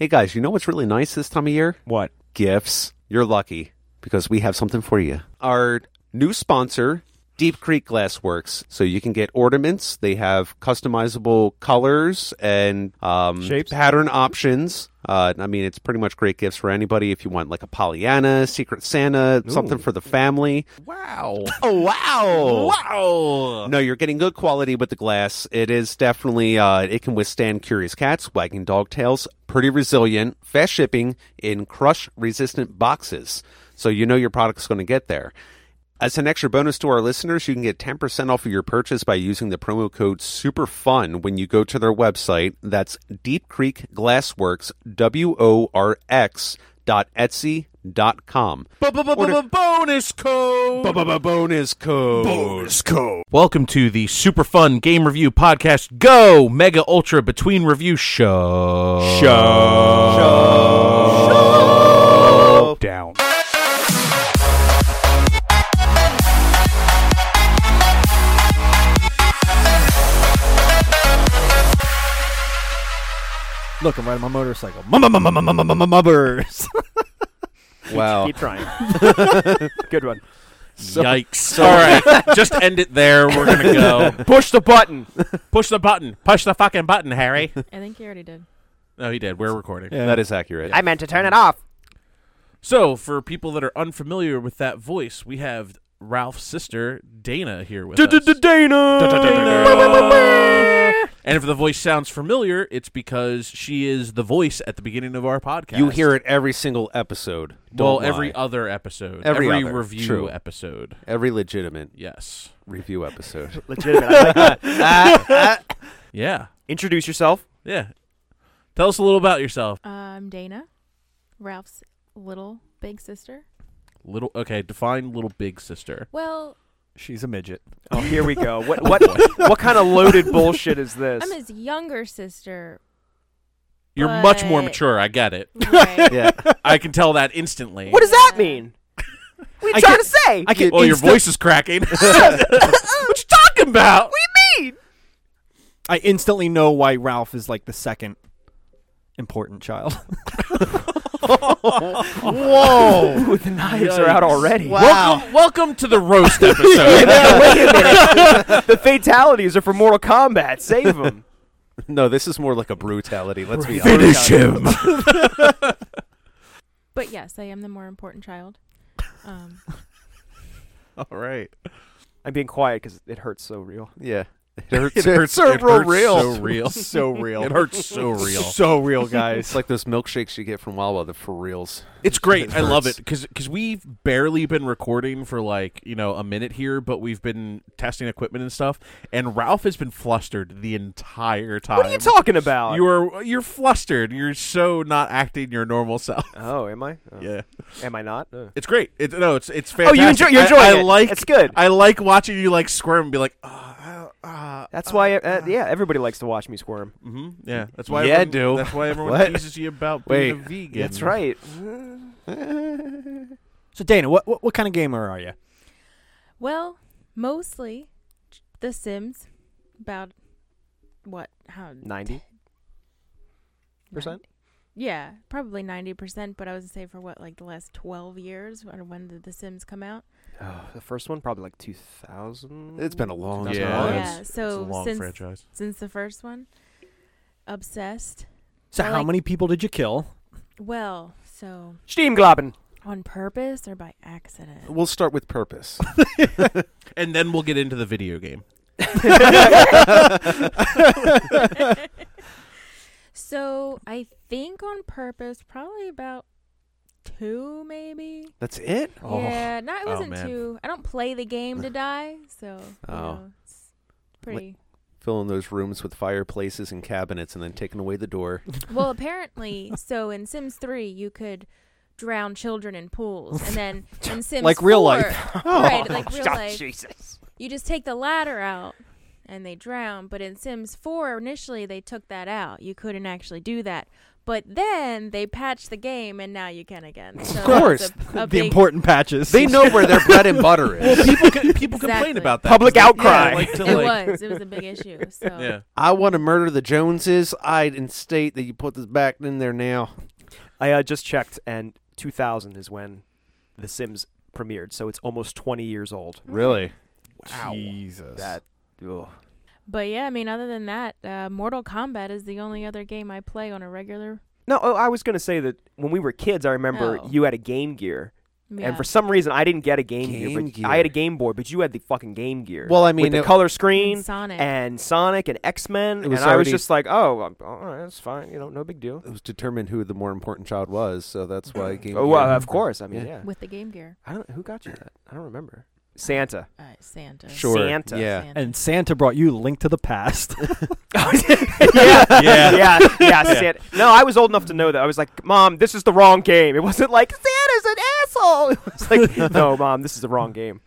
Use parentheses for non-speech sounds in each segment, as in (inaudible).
Hey guys, you know what's really nice this time of year? What? Gifts. You're lucky because we have something for you. Our new sponsor, Deep Creek Glassworks. So you can get ornaments. They have customizable colors and um, Shapes? pattern options. Uh, I mean, it's pretty much great gifts for anybody if you want like a Pollyanna, Secret Santa, something for the family. Wow. (laughs) Oh, wow. Wow. No, you're getting good quality with the glass. It is definitely uh, it can withstand curious cats, wagging dog tails, pretty resilient, fast shipping in crush resistant boxes. So you know your product's going to get there. As an extra bonus to our listeners, you can get 10% off of your purchase by using the promo code SUPERFUN when you go to their website. That's Deep Creek Glassworks, W O R X dot Etsy dot com. Bonus code. Bonus code. Bonus code. Welcome to the super fun game review podcast. Go Mega Ultra Between Review Show. Show. Down. Look, I'm riding my motorcycle. Mubbers. (laughs) Wow. Keep trying. (laughs) Good one. Yikes! All right, just end it there. We're gonna go. (laughs) Push the button. Push the button. Push the fucking button, Harry. I think he already did. No, he did. We're recording. That is accurate. I meant to turn it off. So, for people that are unfamiliar with that voice, we have Ralph's sister Dana here with us. Dana. And if the voice sounds familiar, it's because she is the voice at the beginning of our podcast. You hear it every single episode. well Don't every lie. other episode, Every other, review true. episode. every legitimate Yes. review episode. (laughs) Legitimate. I like that. (laughs) Ah, ah. Yeah. Introduce yourself. Yeah. Tell us a little about yourself. Uh, I'm Dana, Ralph's little big sister. Little. Okay. Define little big sister. Well, She's a midget. Oh, here we go. What what (laughs) (laughs) what kind of loaded bullshit is this? I'm his younger sister. You're much more But- mature. I get it. Right. (laughs) yeah. I can tell that instantly. what does that mean? What are you I trying get- to say? I can Well, oh, your insta- voice is cracking. what you talking about? We mean. I instantly know why Ralph is like the second important child. (laughs) Whoa. Ooh, the knives are out already. Welcome, welcome to the roast (laughs) episode. Wait a minute. (laughs) the fatalities are for Mortal Kombat. Save them. no, this is more like a brutality. Let's be honest. Finish him. But yes, I am the more important child. Um, All right. I'm being quiet because it hurts so real. Yeah. It hurts. It hurts so it hurts real. So real. (laughs) so real. It hurts so real. So real, guys. It's like those milkshakes you get from Wawa, the for reals. It's great. It I love it because we've barely been recording for like you know a minute here, but we've been testing equipment and stuff. And Ralph has been flustered the entire time. What are you talking about? You are you're flustered. You're so not acting your normal self. oh, am I? (laughs) Oh. Yeah, Am I not? Uh. it's great. It, no, it's it's fantastic. Oh, you enjoy. You're I- I, like. It's good. I like watching you like squirm and be like, uh, uh, That's why. Uh, yeah, everybody likes to watch me squirm. hmm Yeah, that's why. Yeah, everyone, do. That's why everyone (laughs) What? teases you about being Wait. a vegan. That's right. (laughs) so Dana, what, what what kind of gamer are you? well, mostly The Sims. About what? How? Ninety percent. 90? Yeah, probably ninety percent. But I was to say for what, like the last twelve years, or when did The Sims come out? Oh, the first one probably like two thousand. It's been a long Yeah, time. yeah. it's- it's a So long since franchise. since the first one, obsessed. So I how like- many people did you kill? Well, so Steamglaben. on purpose or by accident? We'll start with purpose. (laughs) And then we'll get into the video game. (laughs) (laughs) So I think on purpose, probably about two, maybe. That's it? Oh. Yeah, not it Oh, wasn't man. two. I don't play the game to (sighs) die, so you Oh. know, it's pretty. Filling those rooms with fireplaces and cabinets and then taking away the door. (laughs) well, apparently, so in Sims Three, you could drown children in pools, and then (laughs) in Sims Like real 4 life. (laughs) right? Like real Oh, life. Jesus. You just take the ladder out and they drown. But in Sims 4, initially they took that out. You couldn't actually do that. But then they patched the game, and now you can again. So Of course. a, a the important patches. They know where their bread and butter (laughs) is. Well, people can, people complain about that. Public they- outcry. Yeah, like it like, was. It was a big issue. (laughs) So Yeah. I want to murder the Joneses. I'd instate that you put this back in there now. I uh, just checked, and 2000 is when The Sims premiered, so it's almost 20 years old. Really? Wow. Jesus. That. Ugh. But yeah, I mean, other than that, uh, Mortal Kombat is the only other game I play on a regular. No, oh, I was gonna say that when we were kids, I remember Oh. you had a Game Gear, Yeah. and for some reason I didn't get a Game, Gear, Game but I had a Gear. Game Boy, but you had the fucking Game Gear. Well, I mean, with the it- color And screen Sonic. and Sonic and X Men, It and was I was already- just like, oh, um, all right, that's fine, you know, no big deal. It was determined who the more important child was, so that's why Game Oh, Gear- well, of course. I mean, Yeah. yeah. with the Game Gear. I don't. Who got you that? I don't remember. Santa. Uh, Santa. Sure. Santa. Yeah. Santa. and Santa brought you Link to the Past. (laughs) (laughs) yeah, Yeah. yeah, yeah. Santa. No, I was old enough to know that. I was like, Mom, this is the wrong game. It wasn't like Santa's an asshole. (laughs) It was like, no, Mom, this is the wrong game.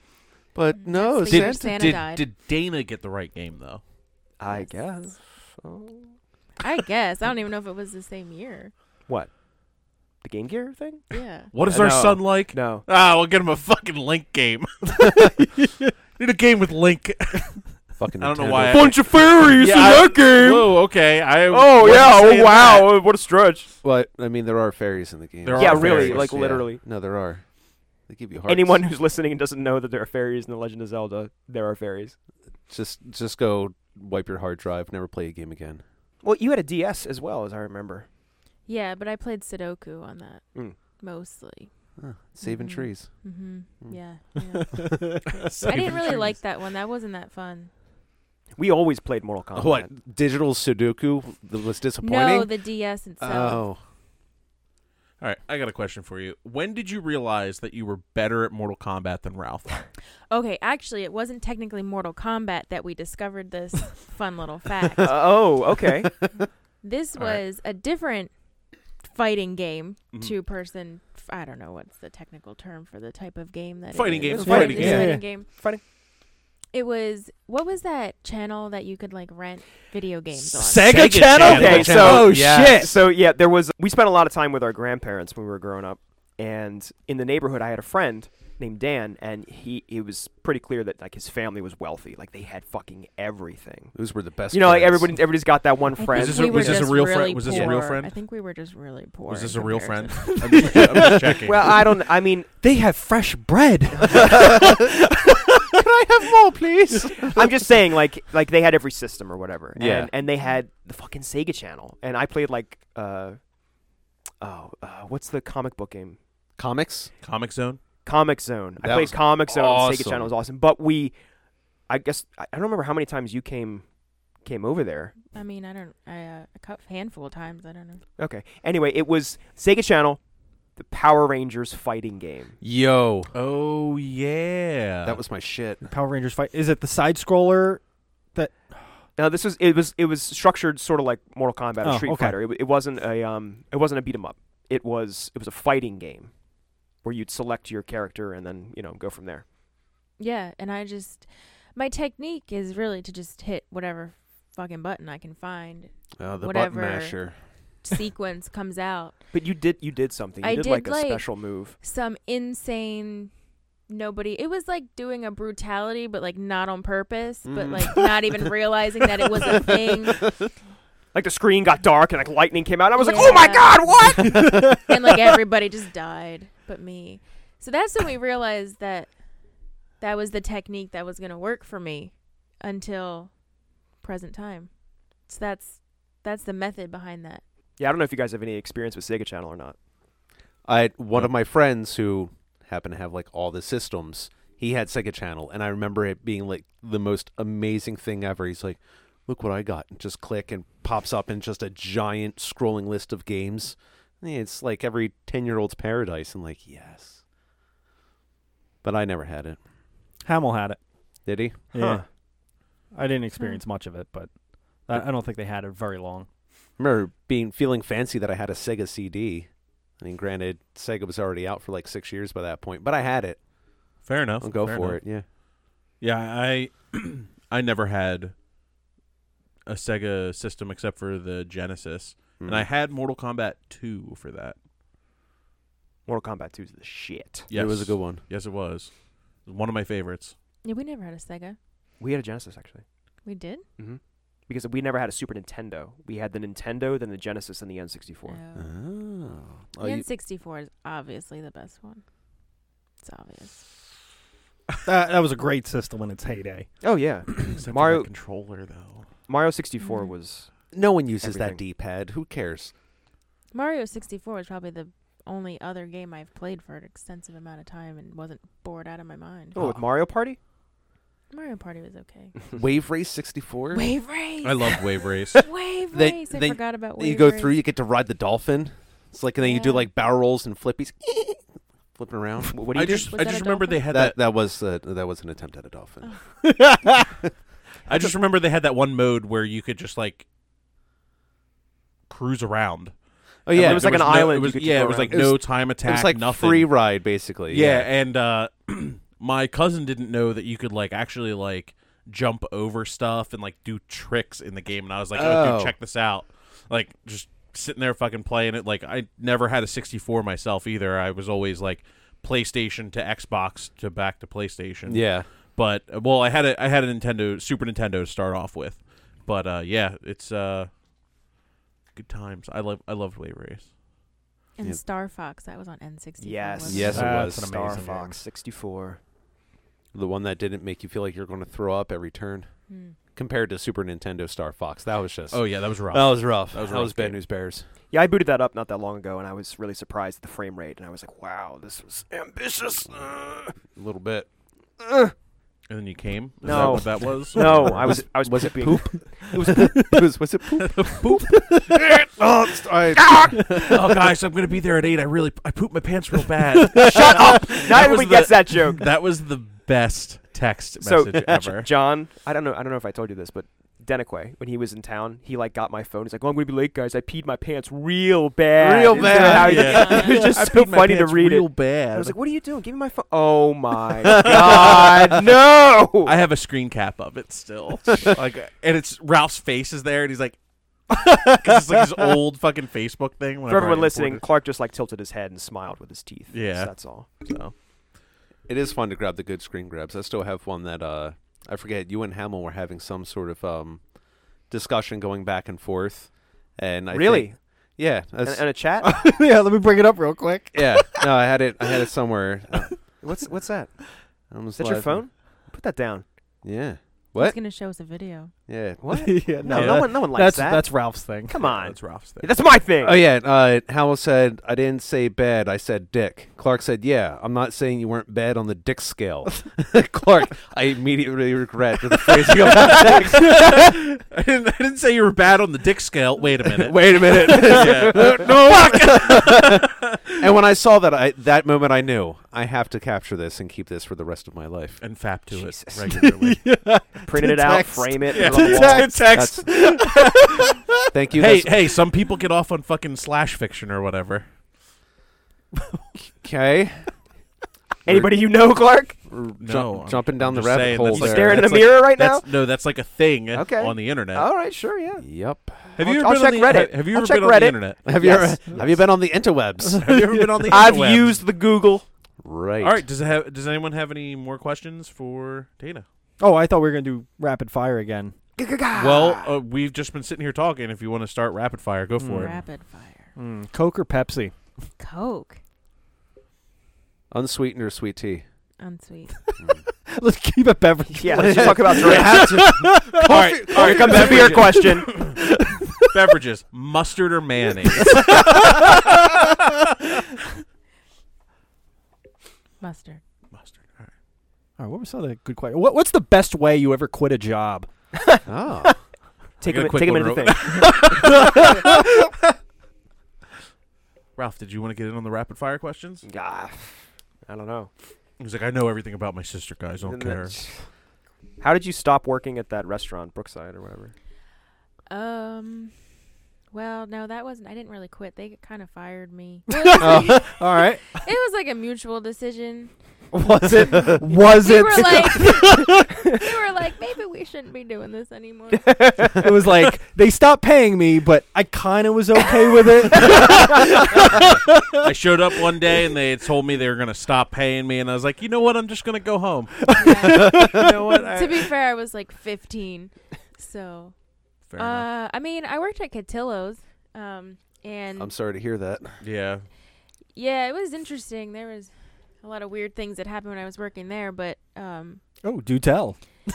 But no, That's Santa. Santa Did, died. did Dana get the right game though? I guess. Oh. I guess. I don't even know if it was the same year. What? The Game Gear thing? Yeah. What is Uh, our no. son like? No. Ah, we'll get him a fucking Link game. (laughs) Need a game with Link. (laughs) Fucking I don't know Nintendo. why I- Bunch of fairies Yeah, in I- that game. Whoa, okay. I Oh wasn't yeah! saying Oh wow! What a stretch. Well, I mean, there are fairies in the game. There yeah, are really, fairies, like Yeah. literally. No, there are. They give you hearts. Anyone who's listening and doesn't know that there are fairies in the Legend of Zelda, there are fairies. just just go wipe your hard drive. Never play a game again. Well, you had a DS as well, as I remember. Yeah, but I played Sudoku on that Mm. mostly. Huh, saving Mhm. trees. hmm Mm. Yeah. (laughs) yeah. I didn't really like that one. That wasn't that fun. We always played Mortal Kombat. What digital Sudoku that was disappointing? No, the DS itself. oh, All right, I got a question for you. When did you realize that you were better at Mortal Kombat than Ralph? (laughs) Okay, actually, it wasn't technically Mortal Kombat that we discovered this (laughs) fun little fact. Uh, oh, okay. This All right. was a different fighting game, Mhm. two person. I don't know what's the technical term for the type of game that Fighting is. game, It's Yeah, fighting it's game. fighting Yeah. game. Fighting. It was what was that channel that you could like rent video games on? Sega, Sega Channel. Channel. Okay, so oh Yeah. shit. So yeah, there was. We spent a lot of time with our grandparents when we were growing up, and in the neighborhood, I had a friend named Dan, and he it was pretty clear that like his family was wealthy, like they had fucking everything. those were the best. You know, like friends. everybody, everybody's got that one friend. Was this a- we were was this a just real friend- really was this a real friend? I think we were just really poor. Was this a real friend? (laughs) I'm just, I'm just checking. well, I don't. I mean, They have fresh bread. (laughs) (laughs) Can I have more, please? I'm just saying, like, like they had every system or whatever, Yeah. and and they had the fucking Sega Channel, and I played like, uh, oh, uh, what's the comic book game? Comics. Comix Zone. Comix Zone. I That played Comix Zone. on Sega awesome. Channel was awesome, but we, I guess I I don't remember how many times you came came over there. I mean, I don't. I uh, a handful of times. I don't know. Okay. Anyway, it was Sega Channel, the Power Rangers fighting game. Yo, Oh yeah, that was my shit. Power Rangers fight. Is it the side scroller? That. Now this was it was it was structured sort of like Mortal Kombat, or Oh, Street okay. Fighter. It, w- it wasn't a um it wasn't a beat 'em up. It was it was a fighting game where you'd select your character and then you know go from there. Yeah, and I just my technique is really to just hit whatever fucking button I can find. Uh, the Whatever. button masher. Sequence (laughs) comes out. But you did you did something. You I did, did, like a special move. Some insane. Nobody. It was like doing a brutality, but like not on purpose, but Mhm. like not even (laughs) realizing that it was a thing. (laughs) Like the screen got dark and like lightning came out. I was like, oh my god, what? and like everybody just died but me. So that's when we realized that that was the technique that was going to work for me until present time. So that's that's the method behind that. yeah, I don't know if you guys have any experience with Sega Channel or not. I one of my friends who happened to have like all the systems. He had Sega Channel, and I remember it being like the most amazing thing ever. He's like, "Look what I got!" And just click and pops up in just a giant scrolling list of games. And It's like every ten-year-old's paradise. I'm like, yes, but I never had it. Hamill had it. Did he? Yeah. Huh. I didn't experience hmm. much of it, but I, I don't think they had it very long. I remember being feeling fancy that I had a Sega CD. I mean, granted, Sega was already out for like six years by that point, but I had it. fair enough. I'll go fair for enough. it. Yeah. Yeah, I (clears throat) I never had a Sega system except for the Genesis. Mm. and I had Mortal Kombat 2 for that. Mortal Kombat 2 is the shit. Yes. It was a good one. Yes, it was. It was one of my favorites. Yeah, we never had a Sega. We had a Genesis actually. We did. Mm-hmm. Because we never had a Super Nintendo. We had the Nintendo, then the Genesis, and the N64. Oh. Oh. Oh, the you- N64 is obviously the best one. It's obvious. (laughs) That, that was a great system in its heyday. Oh yeah, (clears throat) Mario- controller though. Mario 64 Mhm. was. No one uses that D-pad. Who cares? Mario 64 is probably the only other game I've played for an extensive amount of time and wasn't bored out of my mind. Oh, with Mario Party. Mario Party was okay. (laughs) Wave Race 64. Wave Race. I love Wave (laughs) Race. Wave Then- Race. I then forgot about Wave you go Race. through, you get to ride the dolphin. It's like, and then you do like barrel rolls and flippies, (laughs) flipping around. What do you I do? just Was I just a remember they had that that. that was uh, that was an attempt at a dolphin. Oh. I just remember they had that one mode where you could just like cruise around. Oh And yeah, it was like an no- island It was, yeah, it was like around. It no time it attack. was like nothing. free ride basically. Yeah, and uh, (clears throat) my cousin didn't know that you could like actually like jump over stuff and like do tricks in the game, and I was like, "Oh, Oh. dude, check this out!" Like just sitting there fucking playing it. Like I never had a 64 myself either. I was always like PlayStation to Xbox to back to PlayStation. yeah. but uh, well, I had a I had a Nintendo Super Nintendo to start off with, but uh, yeah, it's uh, good times. I love I loved Wave Race. And Yeah. Star Fox, that was on N64. Yes. Yes, it? it That's was. an Star amazing Fox 64. The one that didn't make you feel like you're going to throw up every turn, Hmm. compared to Super Nintendo Star Fox. That was just. Oh yeah, that was rough. that was rough. That was That rough was bad news bears. Yeah, I booted that up not that long ago, and I was really surprised at the frame rate, and I was like, "Wow, this was ambitious." Uh, A little bit. uh. And then you came. Is No. that what that was? (laughs) No, I was I was Was it pooping. (laughs) It was it was was it (laughs) poop? poop. oh, it's- I- ah! oh, guys, I'm gonna be there at eight. I really I pooped my pants real bad. Shut up! Not was everybody the- gets that joke. that was the best text So message uh, ever. John, I don't know. I don't know if I told you this, but Denique, when he was in town, he like got my phone. He's like, "Oh, I'm gonna be late, guys. I peed my pants real bad." Real bad, how he- yeah. (laughs) it was just I so peed my funny to pants read real it. bad. I was like, "What are you doing? Give me my phone." Oh (laughs) my god, no! I have a screen cap of it still, (laughs) like, and it's Ralph's face is there, and he's like, because it's like his old fucking Facebook thing. For whenever everyone listening. Clark just like tilted his head and smiled with his teeth. Yeah. that's all. So. It is fun to grab the good screen grabs. I still have one that uh I forget you and Hamill were having some sort of um discussion going back and forth. And I really? think- yeah. And, and a chat? (laughs) yeah, let me bring it up real quick. (laughs) yeah. No, I had it I had it somewhere. Uh, (laughs) what's what's that? I was Is that your phone? Put that down. Yeah. He's What? going to show us a video. Yeah. (laughs) What? yeah, No, no, no that- one, no one likes that's that. that's Ralph's thing. Come on, that's Ralph's thing. that's my thing. Oh yeah, uh, Howell said I didn't say bad. I said dick. Clark said, "Yeah, I'm not saying you weren't bad on the dick scale." (laughs) (laughs) Clark, I immediately regret the phrasing of that. I didn't, I didn't say you were bad on the dick scale. Wait a minute. Wait a minute. Yeah. no. and when I saw that, I that moment I knew I have to capture this and keep this for the rest of my life. and fap to Jesus. it regularly. Printed it out, text. frame it. Yeah, it on the to wall. text. That's- (laughs) Thank you. hey, That's- hey, some people get off on fucking slash fiction or whatever. Okay. Anybody you know, Clark? No, Jump- I'm- jumping down I'm the just rabbit saying hole that's like- there. staring in a that's like- mirror right now? That's, no, that's like a thing Okay. on the internet. All right, sure, yeah. Yep. Have I'll- you ever I'll been check on the, Reddit. Have you I'll ever check been on Reddit. the internet? Have Yes. you ever, have you been on the interwebs? (laughs) Have you ever been on the I've interwebs? used the Google. right. All right. Does it have? Does anyone have any more questions for Dana? Oh, I thought we were gonna do rapid fire again. Well, uh, we've just been sitting here talking. If you want to start rapid fire, go for it. Rapid fire. Mm, Coke or Pepsi? Coke. Unsweetened or sweet tea? Unsweet. Let's keep it beverage. yeah, let's talk about drinks. all right. All right. Here comes the beer question. Beverages: mustard or mayonnaise? Mustard. mustard. All right. All right, what was the other good question? What, what's the best way you ever quit a job? Oh. Take I a, a take a one minute to think. Ralph, did you want to get in on the rapid fire questions? Ah, I don't know. He's like, I know everything about my sister, guys. Don't care. How did you stop working at that restaurant, Brookside or whatever? Um. Well, no, that wasn't. I didn't really quit. They kind of fired me. (laughs) oh, (laughs) all right. it was like a mutual decision. Was it? Was we it? were like, (laughs) (laughs) we were like, maybe we shouldn't be doing this anymore. (laughs) it was like they stopped paying me, but I kind of was okay with it. I showed up one day and they had told me they were going to stop paying me, and I was like, you know what? I'm just going to go home. Yeah. you know what? I- to be fair, I was like 15, so. Fair enough. Uh, I mean, I worked at Catillo's, um, and I'm sorry to hear that. Yeah. yeah, it was interesting. There was a lot of weird things that happened when I was working there, but um, oh, do tell. (laughs)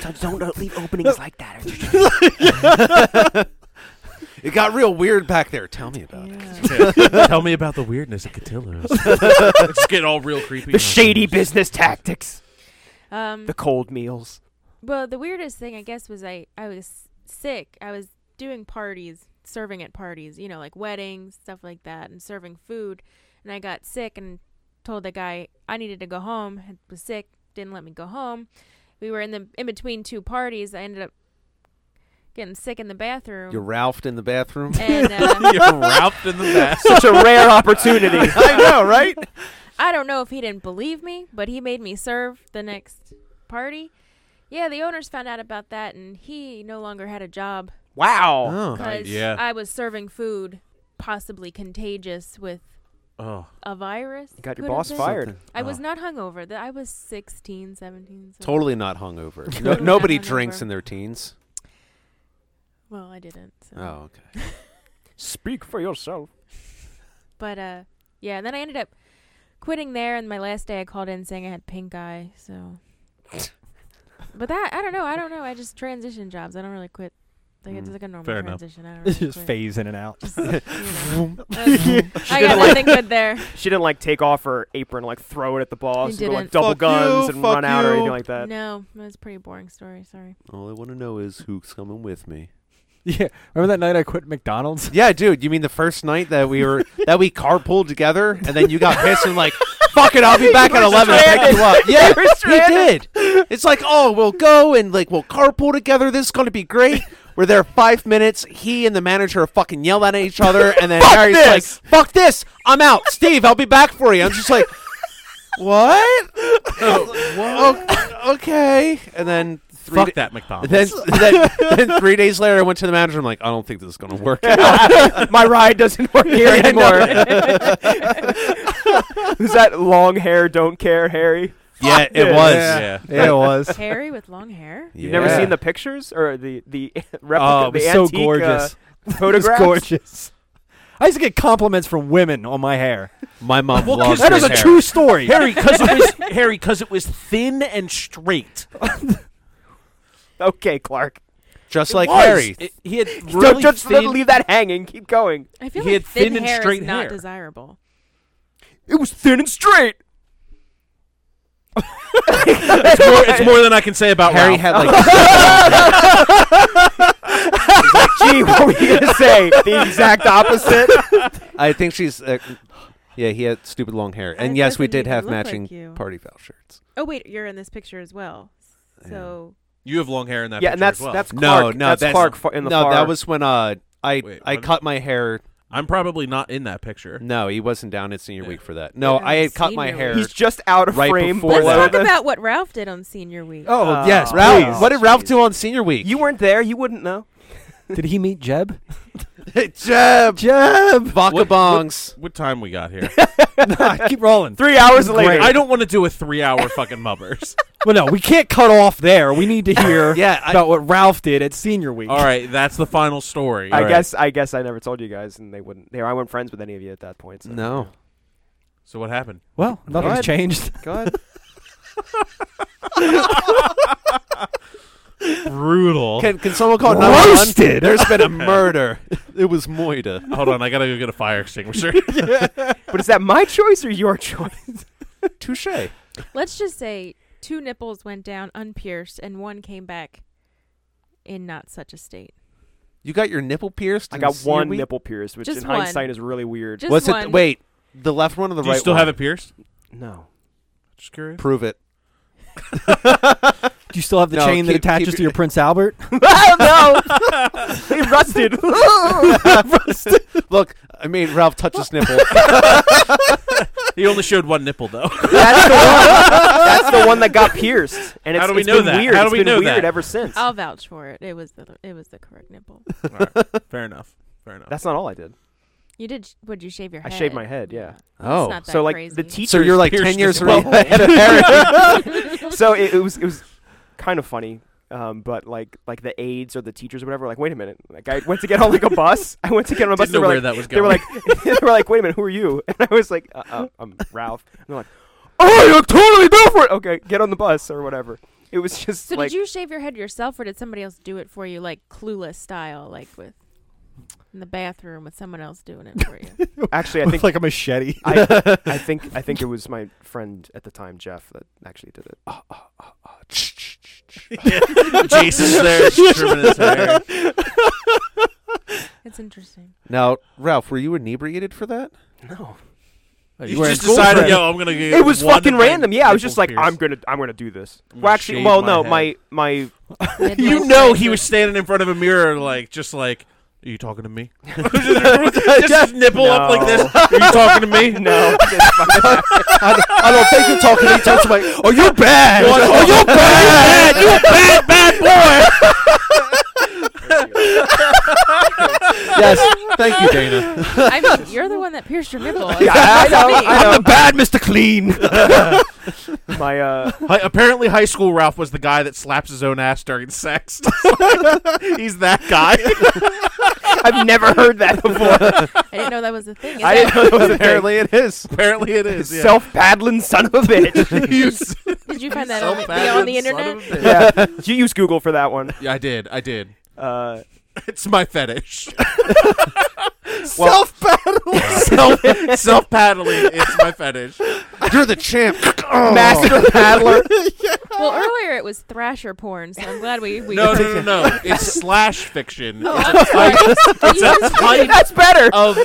don't, don't (laughs) leave openings like that. (laughs) It got real weird back there. Tell me about it. yeah. Tell me about the weirdness at Catillo's. it's getting all real creepy. the shady business tactics, um, the cold meals. well, the weirdest thing I guess was I I was sick. I was doing parties, serving at parties, you know, like weddings, stuff like that, and serving food. And I got sick and told the guy I needed to go home. I was sick, didn't let me go home. We were in the in between two parties. I ended up getting sick in the bathroom. You Ralphed in the bathroom. and uh, (laughs) You're wrapped in the bath. Such a rare opportunity. (laughs) I know, right? I don't know if he didn't believe me, but he made me serve the next party. Yeah, the owners found out about that, and he no longer had a job Wow. Oh. because yeah. I was serving food, possibly contagious with Oh. a virus. You got your boss been. fired. I was Oh. not hungover. Th- I was 16, 17. So. Totally not hungover. (laughs) Totally No, not nobody hungover. drinks in their teens. Well, I didn't. So. Oh, okay. (laughs) Speak for yourself. But uh, yeah. And then I ended up quitting there, and my last day I called in saying I had pink eye. So. (laughs) but that I don't know. I don't know. I just transition jobs. I don't really quit. Like Mm. it's like a normal Fair enough. transition. I don't (laughs) really Just quit. phase in and out. Just, (laughs) you. (laughs) I didn't got like- nothing good there. She didn't like take off her apron, like throw it at the boss, and go, like didn't. double Fuck guns you, and fuck run out or you. anything like that. No, it was a pretty boring story. Sorry. All I want to know is who's coming with me. Yeah, remember that night I quit McDonald's? Yeah, dude. You mean the first night that we were that we carpooled together, and then you got pissed and like, "Fuck it, I'll be back at 11 to pick you up." Yeah, were he did. It's like, oh, we'll go and like we'll carpool together. This is going to be great. We're there five minutes. He and the manager fucking yell at each other, (laughs) and then Harry's this. like, "Fuck this! I'm out." Steve, I'll be back for you. I'm just like, (laughs) oh, what? Oh, okay. And then three Fuck da- that McDonald's. then, then, then three days later, I went to the manager. I'm like, I don't think this is going to work (laughs) out. My ride doesn't work here Yeah, I know. anymore. Who's that long hair, don't care Harry? Yeah, it this. was. yeah. Yeah, it was. Harry with long hair. (laughs) You've never Yeah. seen the pictures or the the (laughs) replica, Oh, it was the so antique, gorgeous. (laughs) Uh, It was photographs. gorgeous. I used to get compliments from women on my hair. My mom Well, loves That is his a hair. true story. Harry, because it was Harry, because it was thin and straight. Okay, Clark. just It like was. Harry. It- he had really Don't really just thin. leave that hanging. Keep going. I feel He like had thin, thin and hair straight is not hair. desirable. It was thin and straight. It's, more, it's more than I can say about Harry Ralph. had (laughs) like Gee, what were you gonna say? The exact opposite. I think she's uh, yeah, he had stupid long hair. And That yes, we doesn't did even have look like matching you. party foul shirts. Oh wait, you're in this picture as well. So you have long hair in that yeah, picture and that's as well. that's Clark. no, that's, that's- Clark fa- in the no, far. that was when uh I Wait, I what- cut my hair. I'm probably not in that picture. No, he wasn't down at senior Yeah. week for that. No, Yeah, I had cut my senior hair. He's just out of Right frame before below that. let's talk the- about what Ralph did on senior week. Oh, Uh, yes, Ralph, please. what did Ralph Jeez. do on senior week? You weren't there. You wouldn't know. Did he meet Jeb? (laughs) Jeb, Jeb! vodka What- bongs. (laughs) What time we got here? (laughs) Nah, keep rolling. Three hours Great. later. I don't want to do a three-hour fucking mubbers. (laughs) Well, no, we can't cut off there. We need to hear Yeah, I- about what Ralph did at senior week. All right, that's the final story. I All right. guess I guess I never told you guys, and they wouldn't. They I weren't friends with any of you at that point. So. No. So what happened? Well, nothing's ahead. changed. Go ahead. Brutal. Can can someone call 911? Roasted. There's been a murder. (laughs) it was Moida. (laughs) Hold on, I gotta go get a fire extinguisher. (laughs) but is that my choice or your choice? Touche. Let's just say two nipples went down unpierced and one came back in not such a state. You got your nipple pierced. I in got one week? nipple pierced, which Just in one. hindsight is really weird. Just Was one. it? Wait, the left one or the Do right? you still one? have it pierced? no. Just curious. Prove it. Do you still have the No, chain that keep- attaches keep to your Prince Albert? oh (laughs) no! he rusted. (laughs) (laughs) Look, I made Ralph touch his nipple. he only showed one nipple though. That's the one. That's the one that got pierced, and it's, How do we it's know been that? weird. How do It's we been know weird that? ever since. I'll vouch for it. It was the it was the correct nipple. Fair enough. Fair enough. That's not all I did. You did? Would you shave your head? I head? shaved my head, yeah. It's Oh. not that So like crazy. the teachers. So you're like pierced ten years as well. ahead of Harry. so it, it was it was kind of funny. Um, but like like the aides or the teachers or whatever, like wait a minute, like I went to get on like a (laughs) bus. I went to get on a bus. Didn't they know were where like, that was going. they were like (laughs) they were like wait a minute, who are you? (laughs) And I was like uh, uh, I'm Ralph. And they're like oh you're totally different. Okay, get on the bus or whatever. It was just so like did you shave your head yourself, or did somebody else do it for you, like clueless style, like with in the bathroom with someone else doing it for you? actually I With think like a machete. I, I think I think it was my friend at the time Jeff that actually did it. Jason's (laughs) there trimming his hair. it's interesting. now, Ralph, were you inebriated for that? No. Oh, you were in just school decided, it. yo, I'm gonna get It was one fucking of my random. Yeah, I was nipples just like, pierced. I'm gonna, I'm gonna do this. I'm Well, actually, shave well, my no, head. my my (laughs) You know he was standing in front of a mirror, like just like, are you talking to me? (laughs) just his nipple up like this. Are you talking to me? no. It's fucking- I, I don't think you're talking. He talks about, oh, you're you bad. Oh, you (laughs) bad! You bad, bad boy. yes, thank you, (laughs) Dana. I mean, you're the one that pierced your nipple. Yeah, I know. I know. I'm the bad Mr. Clean. (laughs) my uh. Hi- apparently, high school Ralph was the guy that slaps his own ass during sex. He's that guy. I've never heard that before. I didn't know that was a thing. Is I that- didn't know that was a thing. Apparently, it is. apparently, it is. Yeah. Self paddling son of a bitch. (laughs) You s- Did you find that on, self-paddling on the son internet? of a bitch. yeah, you use Google for that one. Yeah, I did. I did. Uh, (laughs) It's my fetish. (laughs) (laughs) self paddling. self self paddling. It's my fetish. You're the champ. (laughs) master oh. paddler. (laughs) Well, earlier it was thrasher porn, so I'm glad we. we No, no, no, no. It's slash fiction. Oh, It's I'm a sorry. type- Can you just- type That's better. of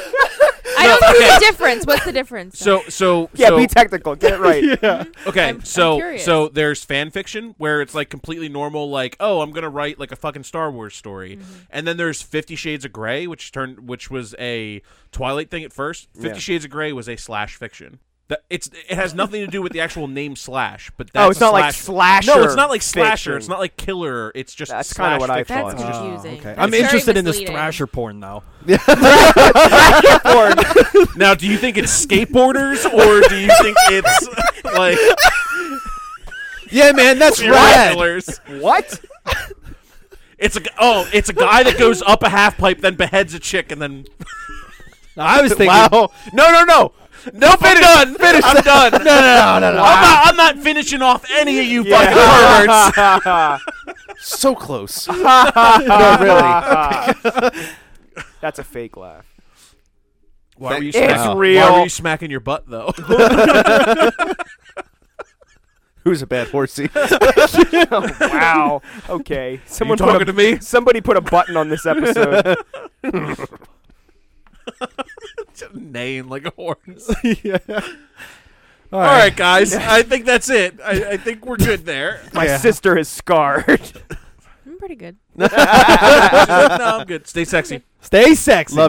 I don't see okay. the difference. What's the difference? so so yeah, so, be technical. Get it right. (laughs) yeah. Okay, I'm- I'm so so there's fan fiction where it's like completely normal, like oh, I'm gonna write like a fucking Star Wars story, Mm-hmm. and then there's Fifty Shades of Grey, which turned which was a Twilight thing at first. Fifty Yeah. Shades of Grey was a slash fiction. That it's it has nothing to do with the actual name slash, but oh, that's Oh, it's a not like slasher. No, it's not like slasher. fiction. It's not like killer. It's just That's kinda what I fiction. thought. That's Oh, confusing. okay. It's I'm very interested in this misleading. thrasher porn (laughs) (laughs) now. Now, do you think it's skateboarders or do you think it's like Yeah, man, that's serial rad. killers? What? It's a g- oh, it's a guy that goes up a half pipe, then beheads a chick, and then I was thinking. Wow. No, no, no. No, I'm done. Finish. I'm done. No, no, no, no, no. I'm not. I'm not finishing off any of you fucking Yeah. perverts. (laughs) So close. (laughs) no, really. That's a fake laugh. Why were you It's smacking, real. Why were you smacking your butt though? (laughs) Who's a bad horsey? Oh, wow. Okay. Someone talking a, to me? Somebody put a button on this episode. Just neighing like a horse. (laughs) yeah. All right, guys. I think that's it. I, I think we're good there. (laughs) My Yeah. sister is scarred. I'm pretty good. (laughs) no, I'm good. Stay sexy. Stay sexy. Love